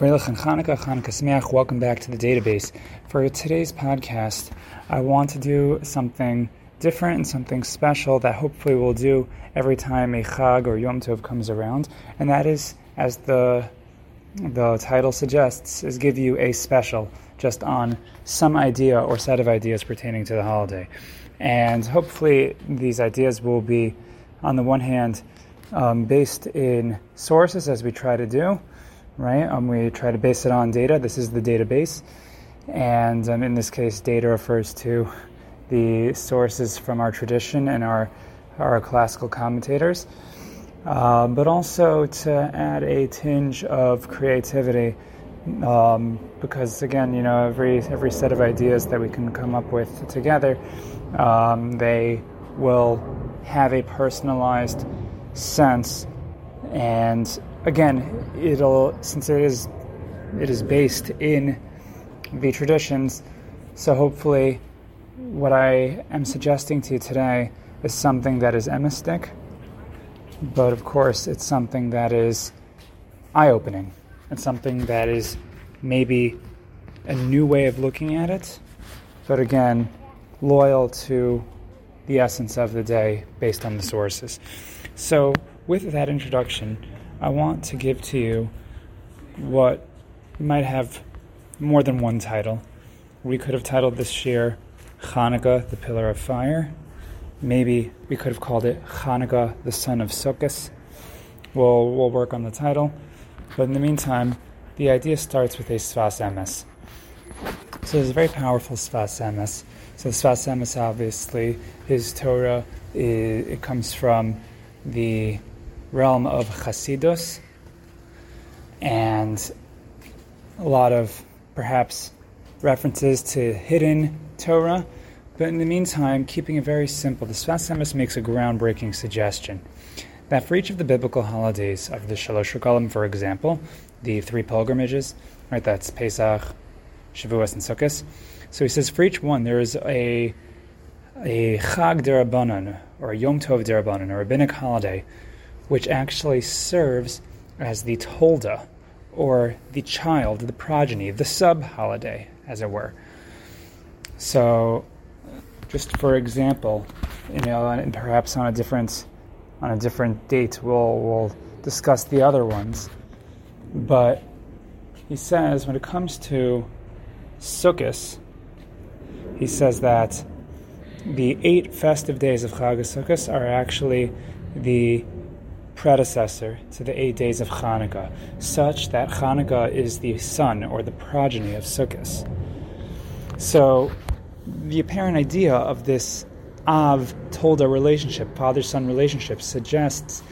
Welcome back to the database. For today's podcast, I want to do something different and something special that hopefully we'll do every time a Chag or Yom Tov comes around, and that is, as the the title suggests, is give you a special just on some idea or set of ideas pertaining to the holiday. And hopefully these ideas will be, on the one hand, um, based in sources as we try to do, right? Um, we try to base it on data. This is the database. And um, in this case, data refers to the sources from our tradition and our, our classical commentators. Uh, but also to add a tinge of creativity um, because again, you know, every every set of ideas that we can come up with together, um, they will have a personalized sense, and again, it'll since it is it is based in the traditions. So hopefully, what I am suggesting to you today is something that is emistic, but of course, it's something that is eye-opening. and something that is maybe a new way of looking at it, but again, loyal to the essence of the day based on the sources. So, with that introduction, I want to give to you what might have more than one title. We could have titled this year Hanukkah, the Pillar of Fire. Maybe we could have called it Hanukkah, the Son of Sukkot. We'll, we'll work on the title. But in the meantime, the idea starts with a Sfas Emes. So there's a very powerful Sfas Emes. So the Sfas Emes, obviously, his Torah, is, it comes from the realm of Chasidus, and a lot of perhaps references to hidden Torah. But in the meantime, keeping it very simple, the Sfas Emes makes a groundbreaking suggestion that for each of the biblical holidays of the Shalosh Regalim, for example, the three pilgrimages, right? That's Pesach, Shavuos, and Sukkot. So he says for each one there is a a Chag Derabanan or a Yom Tov Derabanan, a rabbinic holiday, which actually serves as the Tolda or the child, the progeny, the sub holiday, as it were. So, just for example, you know, and perhaps on a different on a different date. We'll, we'll discuss the other ones. But he says when it comes to Sukkot, he says that the eight festive days of Chag Sukkot are actually the predecessor to the eight days of Hanukkah, such that Hanukkah is the son or the progeny of Sukkot. So, the apparent idea of this Av Tolda relationship, father son relationship, suggests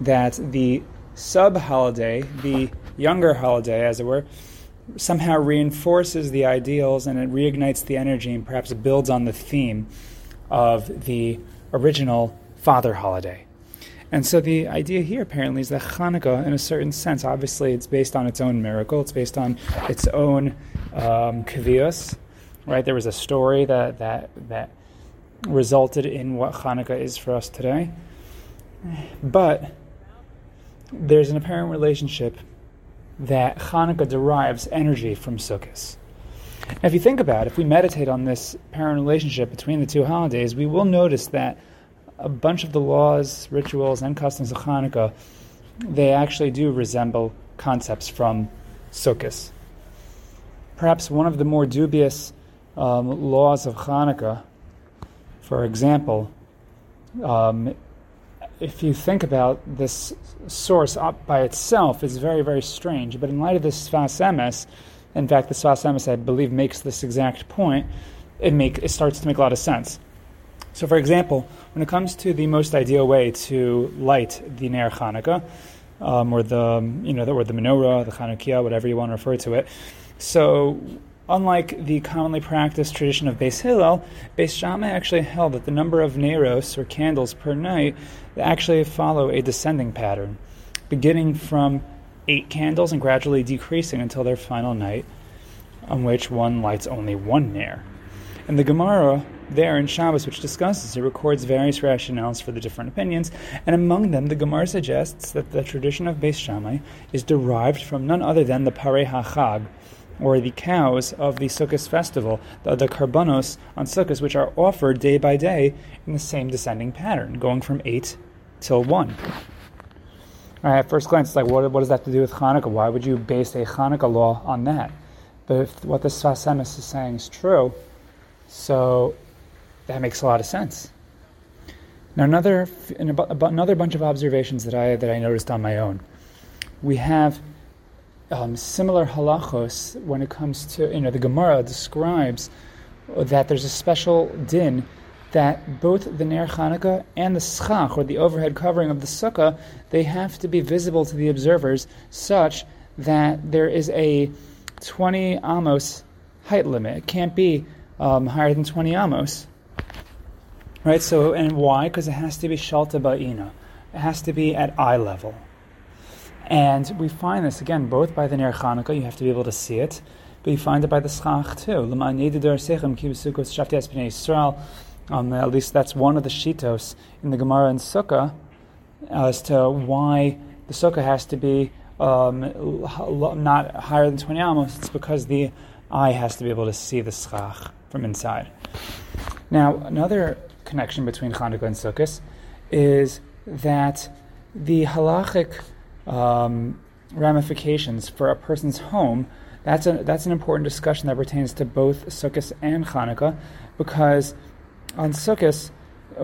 that the sub holiday, the younger holiday, as it were, somehow reinforces the ideals and it reignites the energy and perhaps builds on the theme of the original father holiday. And so the idea here apparently is that Hanukkah, in a certain sense, obviously it's based on its own miracle, it's based on its own um, kavios, right? There was a story that, that, that resulted in what Hanukkah is for us today. But there's an apparent relationship that Hanukkah derives energy from Sukkot. if you think about it, if we meditate on this apparent relationship between the two holidays, we will notice that a bunch of the laws, rituals, and customs of Hanukkah, they actually do resemble concepts from Sukkot. Perhaps one of the more dubious um, laws of Hanukkah for example, um, if you think about this source up by itself, it's very, very strange. But in light of this Sfas Emes, in fact, the Sfas Emes, I believe, makes this exact point, it, make, it starts to make a lot of sense. So, for example, when it comes to the most ideal way to light the Ner Hanukkah, um, or the you know, the, or the menorah, the Chanukiah, whatever you want to refer to it. So, Unlike the commonly practiced tradition of Beis Hillel, Beis Shammai actually held that the number of neros, or candles, per night actually follow a descending pattern, beginning from eight candles and gradually decreasing until their final night, on which one lights only one ner. And the Gemara there in Shabbos, which discusses it, records various rationales for the different opinions, and among them, the Gemara suggests that the tradition of Beis Shammai is derived from none other than the Parei HaChag, or the cows of the Sukkot festival, the, the karbanos on Sukkot, which are offered day by day in the same descending pattern, going from 8 till 1. All right, at first glance, it's like, what, what does that have to do with Hanukkah? Why would you base a Hanukkah law on that? But if what the Sfas Emes is saying is true, so that makes a lot of sense. Now, another another bunch of observations that I that I noticed on my own. We have um, similar halachos when it comes to you know the Gemara describes that there's a special din that both the Ner Chanukah and the schach, or the overhead covering of the sukkah, they have to be visible to the observers such that there is a 20 amos height limit. It can't be um, higher than 20 amos. Right? So, and why? Because it has to be shalta ba'ina. It has to be at eye level. And we find this, again, both by the Ner Chanukah, you have to be able to see it, but you find it by the schach too. Um, at least that's one of the shitos in the Gemara and Sukkah as to why the Sukkah has to be um, not higher than 20 amos. It's because the eye has to be able to see the schach from inside. Now, another connection between Chanukah and Sukkot is that the halachic um, ramifications for a person's home, that's, a, that's an important discussion that pertains to both Sukkot and Chanukah because on Sukkot,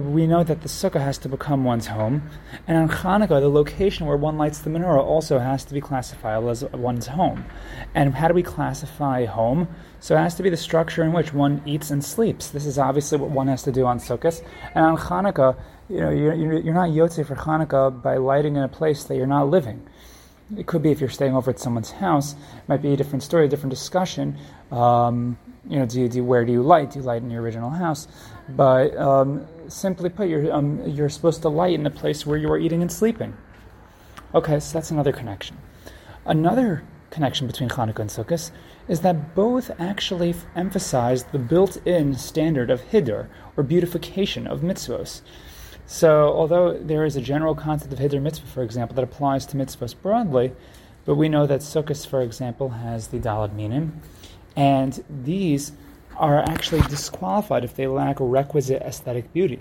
we know that the sukkah has to become one's home, and on Hanukkah, the location where one lights the menorah also has to be classifiable as one's home. And how do we classify home? So it has to be the structure in which one eats and sleeps. This is obviously what one has to do on Sukkot. And on Hanukkah, you know, you're, you're not yotze for Hanukkah by lighting in a place that you're not living. It could be if you're staying over at someone's house. It might be a different story, a different discussion. Um, you know, do you, do, where do you light? Do you light in your original house? But um, simply put, you're, um, you're supposed to light in the place where you are eating and sleeping. Okay, so that's another connection. Another connection between Hanukkah and Sukkot is that both actually emphasize the built-in standard of hidur, or beautification of mitzvos. So, although there is a general concept of hidur mitzvah, for example, that applies to mitzvahs broadly, but we know that Sukkot, for example, has the daled minim, and these are actually disqualified if they lack requisite aesthetic beauty.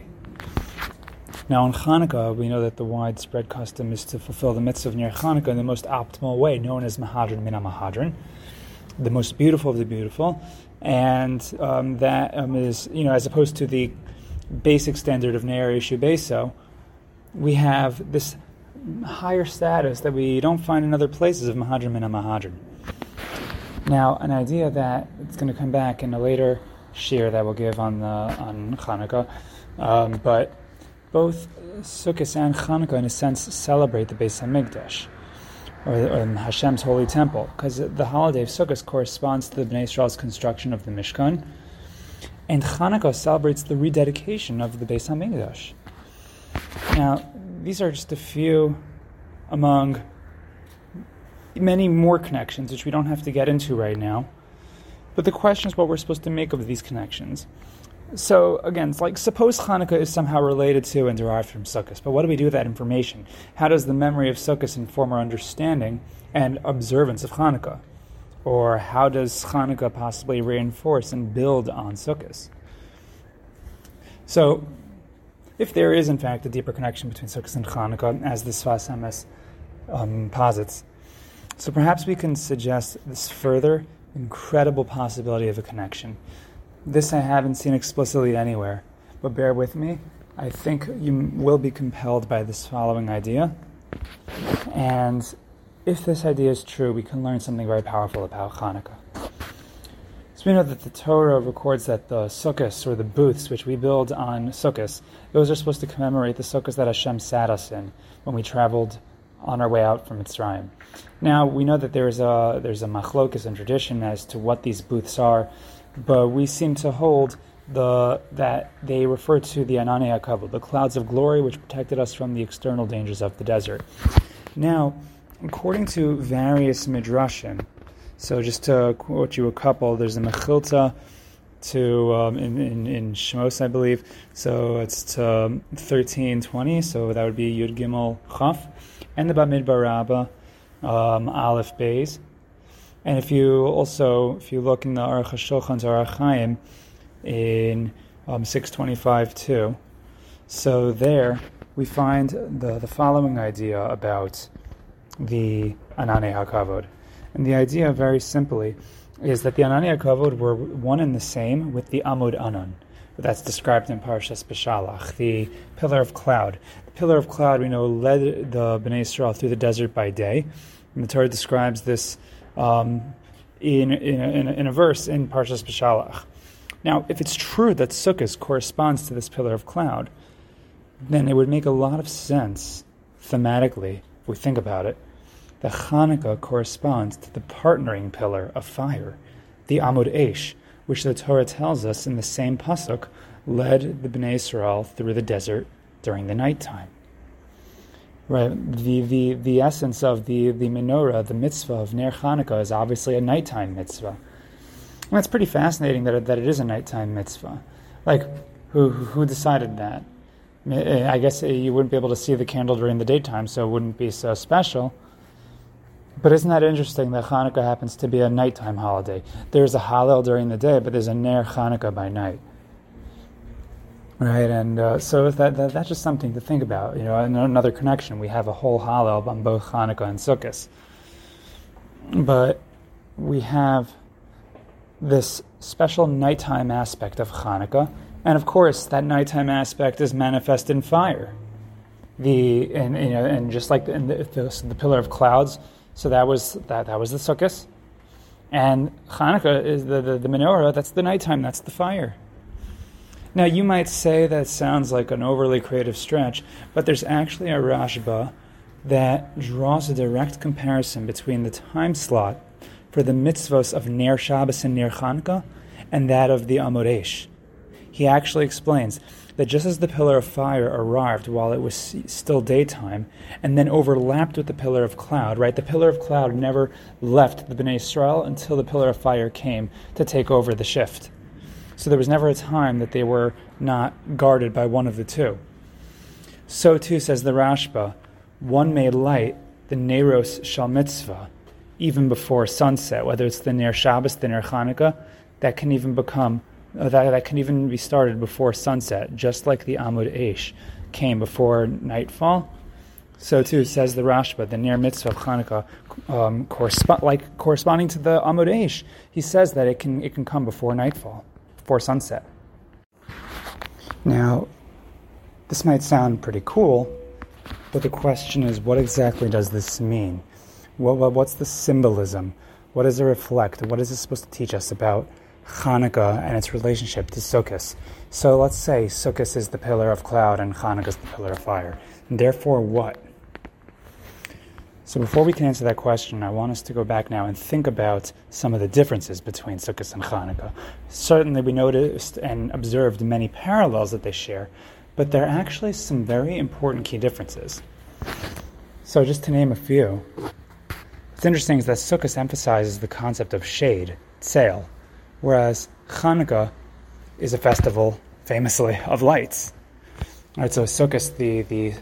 Now, in Hanukkah, we know that the widespread custom is to fulfill the mitzvah of Ner Hanukkah in the most optimal way, known as Mahadran Mina Mahadran, the most beautiful of the beautiful, and um, that um, is, you know, as opposed to the basic standard of Ner Beso, we have this higher status that we don't find in other places of Mahadran Mina Mahadran. Now, an idea that it's going to come back in a later shiur that we'll give on the on Hanukkah, um, but both Sukkot and Hanukkah, in a sense, celebrate the Beis Hamikdash, or, or Hashem's holy temple, because the holiday of Sukkot corresponds to the Bnei Israel's construction of the Mishkan, and Hanukkah celebrates the rededication of the Beis Hamikdash. Now, these are just a few among many more connections, which we don't have to get into right now. But the question is what we're supposed to make of these connections. So again, it's like suppose Hanukkah is somehow related to and derived from Sukkot, but what do we do with that information? How does the memory of Sukkot inform our understanding and observance of Hanukkah? Or how does Hanukkah possibly reinforce and build on Sukkot? So, if there is in fact a deeper connection between Sukkot and Hanukkah, as the Sfas um, posits, so perhaps we can suggest this further incredible possibility of a connection. This I haven't seen explicitly anywhere, but bear with me. I think you will be compelled by this following idea. And if this idea is true, we can learn something very powerful about Hanukkah. So we know that the Torah records that the sukkahs, or the booths, which we build on sukkahs, those are supposed to commemorate the sukkahs that Hashem sat us in when we traveled on our way out from Mitzrayim. Now we know that there's a there's a machlokas and tradition as to what these booths are, but we seem to hold the that they refer to the Ananei HaKavod, the clouds of glory which protected us from the external dangers of the desert. Now, according to various midrashim, so just to quote you a couple, there's a Mechilta to um, in, in, in Shemos, I believe. So it's to thirteen twenty. So that would be Yud Gimel Chaf, and the Bamidbar Rabbah um, Aleph Beis. And if you also if you look in the Aruch HaShulchan Orach Chaim in um, six twenty five too, so there we find the the following idea about the Anane HaKavod, and the idea very simply is that the Anani Kavod were one and the same with the Amud Anan. That's described in Parshas Beshalach, the pillar of cloud. Pillar of cloud, we know, led the Bnei Israel through the desert by day. And the Torah describes this um, in, in, a, in, a, in, a, verse in Parshas Beshalach. Now, if it's true that Sukkot corresponds to this pillar of cloud, then it would make a lot of sense thematically, if we think about it, the Hanukkah corresponds to the partnering pillar of fire, the Amud Esh, which the Torah tells us in the same pasuk led the Bnei Israel through the desert during the nighttime. Right, the, the, the essence of the, the menorah, the mitzvah of Ner Hanukkah, is obviously a nighttime mitzvah. And that's pretty fascinating that it, that it is a nighttime mitzvah. Like, who, who decided that? I guess you wouldn't be able to see the candle during the daytime, so it wouldn't be so special. But isn't that interesting that Hanukkah happens to be a nighttime holiday? There's a Hallel during the day, but there's a Ner Hanukkah by night. Right, and uh, so that, that, that's just something to think about. You know, another connection. We have a whole Hallel on both Hanukkah and Sukkot. But we have this special nighttime aspect of Hanukkah, and of course, that nighttime aspect is manifest in fire. The and you know, and just like the, the, the pillar of clouds, so that was that. That was the sukkahs, and Hanukkah is the, the the menorah. That's the nighttime. That's the fire. Now you might say that sounds like an overly creative stretch, but there's actually a Rashba that draws a direct comparison between the time slot for the mitzvos of Ner Shabbos and Ner Chanukah and that of the Amud Esh. He actually explains that just as the pillar of fire arrived while it was still daytime and then overlapped with the pillar of cloud, right? The pillar of cloud never left the Bnei Israel until the pillar of fire came to take over the shift. So there was never a time that they were not guarded by one of the two. So too says the Rashba, one may light the Neros Shal Mitzvah even before sunset, whether it's the Ner Shabbos, the Ner Chanukah, that can even become uh, that, that can even be started before sunset, just like the Amud Esh came before nightfall. So too says the Rashba, the Ner Mitzvah of Hanukkah, um, like corresponding to the Amud Esh. He says that it can it can come before nightfall, before sunset. Now, this might sound pretty cool, but the question is, what exactly does this mean? What, what, what's the symbolism? What does it reflect? What is it supposed to teach us about Hanukkah and its relationship to Sukkot. So let's say Sukkot is the pillar of cloud and Hanukkah is the pillar of fire. And therefore, what? So before we can answer that question, I want us to go back now and think about some of the differences between Sukkot and Hanukkah. Certainly, we noticed and observed many parallels that they share, but there are actually some very important key differences. So, just to name a few, what's interesting is that Sukkot emphasizes the concept of shade, tzel, whereas Hanukkah is a festival, famously, of lights. All right, so Sukkot, the, the,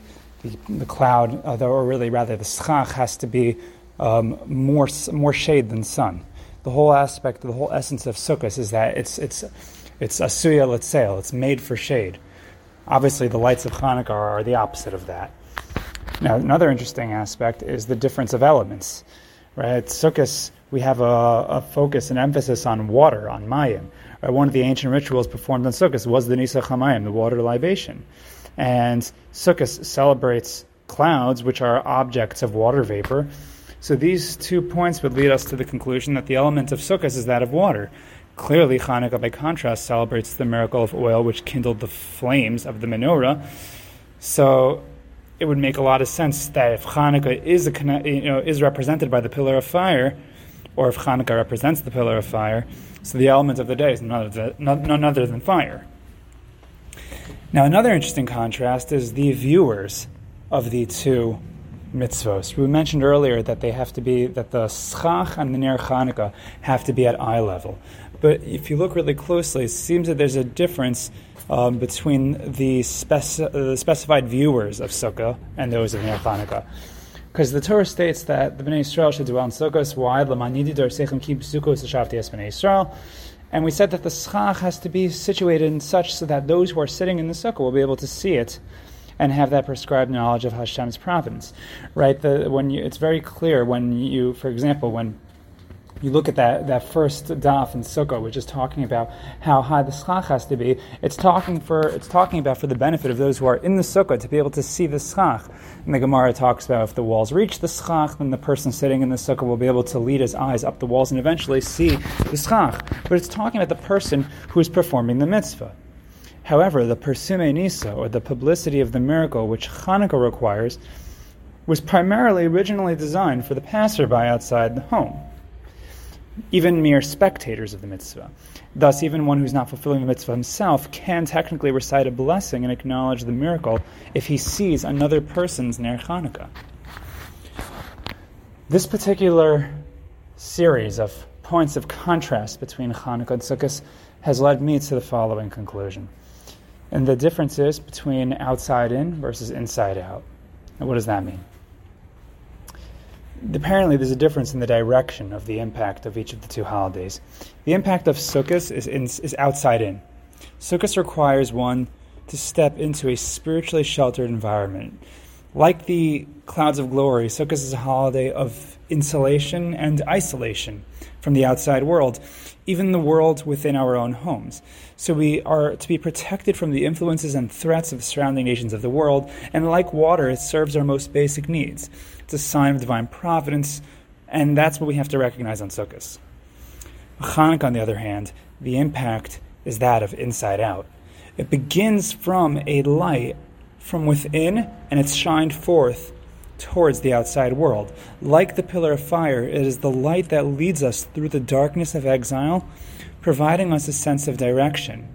the, the cloud, or really rather the schach, has to be um, more, more shade than sun. The whole aspect, the whole essence of Sukkot is that it's, it's, it's asuya letzail, it's made for shade. Obviously, the lights of Hanukkah are the opposite of that. Now, another interesting aspect is the difference of elements. Right, Sukkot we have a, a focus and emphasis on water, on mayim. Right? One of the ancient rituals performed on Sukkot was the Nisuch HaMayim, the water libation. And Sukkot celebrates clouds, which are objects of water vapor. So these two points would lead us to the conclusion that the element of Sukkot is that of water. Clearly, Hanukkah, by contrast, celebrates the miracle of oil, which kindled the flames of the menorah. So it would make a lot of sense that if Hanukkah is a, you know is represented by the pillar of fire, or if Hanukkah represents the pillar of fire, so the element of the day is none other, none other than fire. Now, another interesting contrast is the viewers of the two mitzvos. We mentioned earlier that they have to be that the schach and the ner Chanukah have to be at eye level. But if you look really closely, it seems that there's a difference um, between the, speci- uh, specified viewers of Sukkah and those of ner Chanukah. Because the Torah states that the Bnei Israel should dwell in Sukkot? L'manidi sechem keep Sukkot es Israel. And we said that the schach has to be situated in such so that those who are sitting in the sukkah will be able to see it and have that prescribed knowledge of Hashem's providence, right? The, when you, it's very clear when you, for example, when you look at that, that first daf in Sukkah, which is talking about how high the schach has to be. It's talking for it's talking about for the benefit of those who are in the Sukkah to be able to see the schach. And the Gemara talks about if the walls reach the schach, then the person sitting in the Sukkah will be able to lead his eyes up the walls and eventually see the schach. But it's talking about the person who is performing the mitzvah. However, the pirsumei nisa, or the publicity of the miracle which Hanukkah requires, was primarily originally designed for the passerby outside the home, even mere spectators of the mitzvah. Thus, even one who's not fulfilling the mitzvah himself can technically recite a blessing and acknowledge the miracle if he sees another person's Ner Hanukkah. This particular series of points of contrast between Hanukkah and Sukkot has led me to the following conclusion. And the difference is between outside in versus inside out. And what does that mean? Apparently, there's a difference in the direction of the impact of each of the two holidays. The impact of Sukkot is, in, is outside in. Sukkot requires one to step into a spiritually sheltered environment. Like the clouds of glory, Sukkot is a holiday of insulation and isolation from the outside world, even the world within our own homes. So we are to be protected from the influences and threats of surrounding nations of the world, and like water, it serves our most basic needs. It's a sign of divine providence, and that's what we have to recognize on Sukkot. Hanukkah, on the other hand, the impact is that of inside out. It begins from a light from within, and it's shined forth towards the outside world. Like the pillar of fire, it is the light that leads us through the darkness of exile providing us a sense of direction.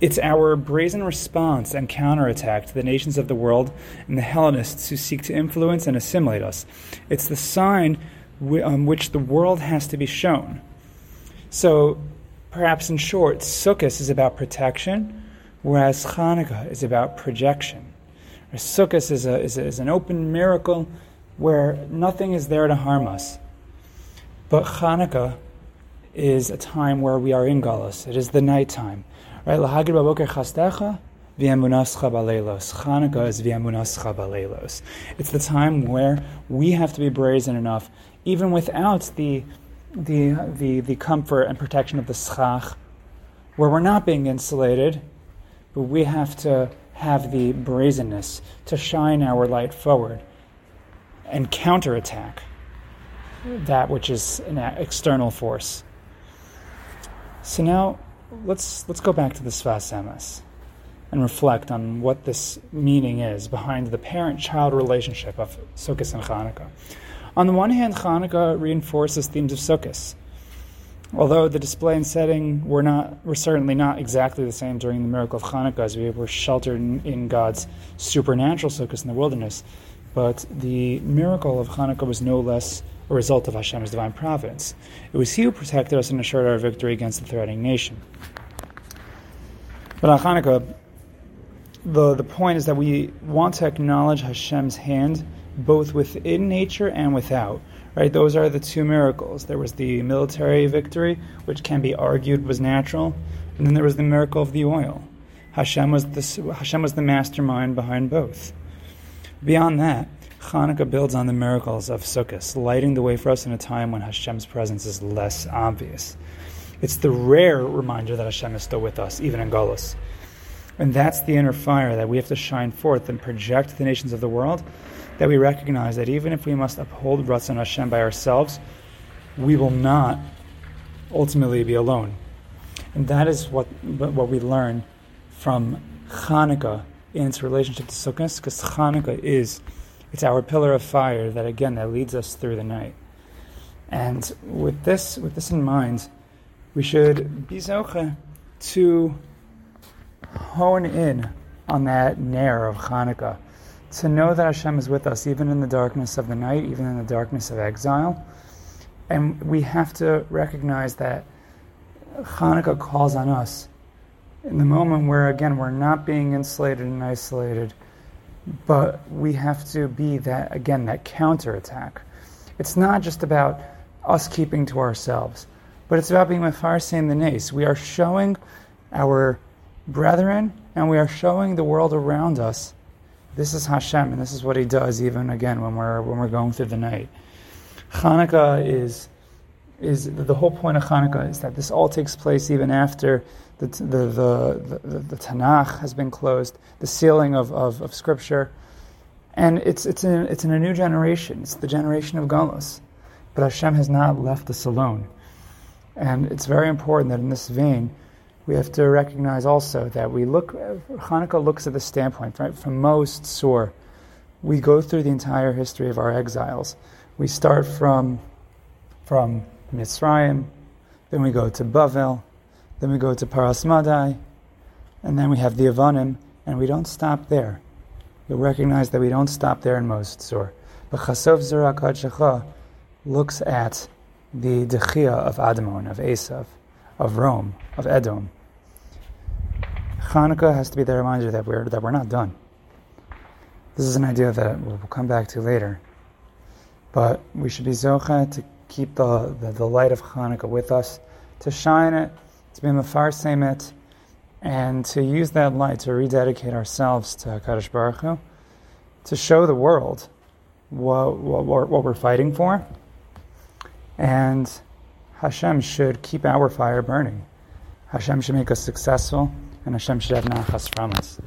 It's our brazen response and counterattack to the nations of the world and the Hellenists who seek to influence and assimilate us. It's the sign on which the world has to be shown. So, perhaps in short, Sukkot is about protection, whereas Hanukkah is about projection. Sukkot is, a, is, a, is an open miracle where nothing is there to harm us. But Hanukkah is a time where we are in Galus. It is the nighttime. Right? Lehagid baboker chasdecha. Chanukah is v'emunascha baleilos. It's the time where we have to be brazen enough, even without the, the, the, the comfort and protection of the schach, where we're not being insulated, but we have to have the brazenness to shine our light forward and counterattack that which is an external force. So now let's let's go back to the Sfas Emes and reflect on what this meaning is behind the parent-child relationship of Sukkot and Chanukah. On the one hand, Chanukah reinforces themes of Sukkot. Although the display and setting were not were certainly not exactly the same during the miracle of Chanukah, as we were sheltered in, in God's supernatural Sukkot in the wilderness, but the miracle of Hanukkah was no less a result of Hashem's divine providence. It was He who protected us and assured our victory against the threatening nation. But on Hanukkah, the, the point is that we want to acknowledge Hashem's hand both within nature and without. Right? Those are the two miracles. There was the military victory, which can be argued was natural, and then there was the miracle of the oil. Hashem was the, Hashem was the mastermind behind both. Beyond that, Hanukkah builds on the miracles of Sukkot, lighting the way for us in a time when Hashem's presence is less obvious. It's the rare reminder that Hashem is still with us, even in Golos. And that's the inner fire that we have to shine forth and project to the nations of the world, that we recognize that even if we must uphold Ratzon Hashem by ourselves, we will not ultimately be alone. And that is what, what we learn from Hanukkah in its relationship to Sukkot, because Hanukkah is it's our pillar of fire that again that leads us through the night. And with this with this in mind, we should be zoche to hone in on that nair of Hanukkah, to know that Hashem is with us even in the darkness of the night, even in the darkness of exile. And we have to recognize that Hanukkah calls on us in the moment where, again, we're not being insulated and isolated, but we have to be that, again, that counterattack. It's not just about us keeping to ourselves, but it's about being mefarsin the nace. We are showing our brethren and we are showing the world around us this is Hashem, and this is what He does even again when we're when we're going through the night. Hanukkah is is the whole point of Hanukkah is that this all takes place even after the the the, the, the Tanakh has been closed, the sealing of, of, of Scripture, and it's it's in it's in a new generation. It's the generation of Galus, but Hashem has not left us alone, and it's very important that in this vein we have to recognize also that we look, Hanukkah looks at the standpoint, right? From Maoz Tzur, we go through the entire history of our exiles. We start from, from Mitzrayim, then we go to Bavel, then we go to Paras Madai, and then we have the Yevanim, and we don't stop there. You'll recognize that we don't stop there in Maoz Tzur. But Chasov Zurak looks at the Dechia of Adamon, of Esav of Rome, of Edom. Hanukkah has to be the reminder that we're, that we're not done. This is an idea that we'll come back to later. But we should be zocha to keep the, the, the, light of Hanukkah with us, to shine it, to be mefarsem it, and to use that light to rededicate ourselves to Hakadosh Baruch Hu, to show the world what, what, what we're fighting for, and Hashem should keep our fire burning. Hashem should make us successful, and Hashem should have nachas from us.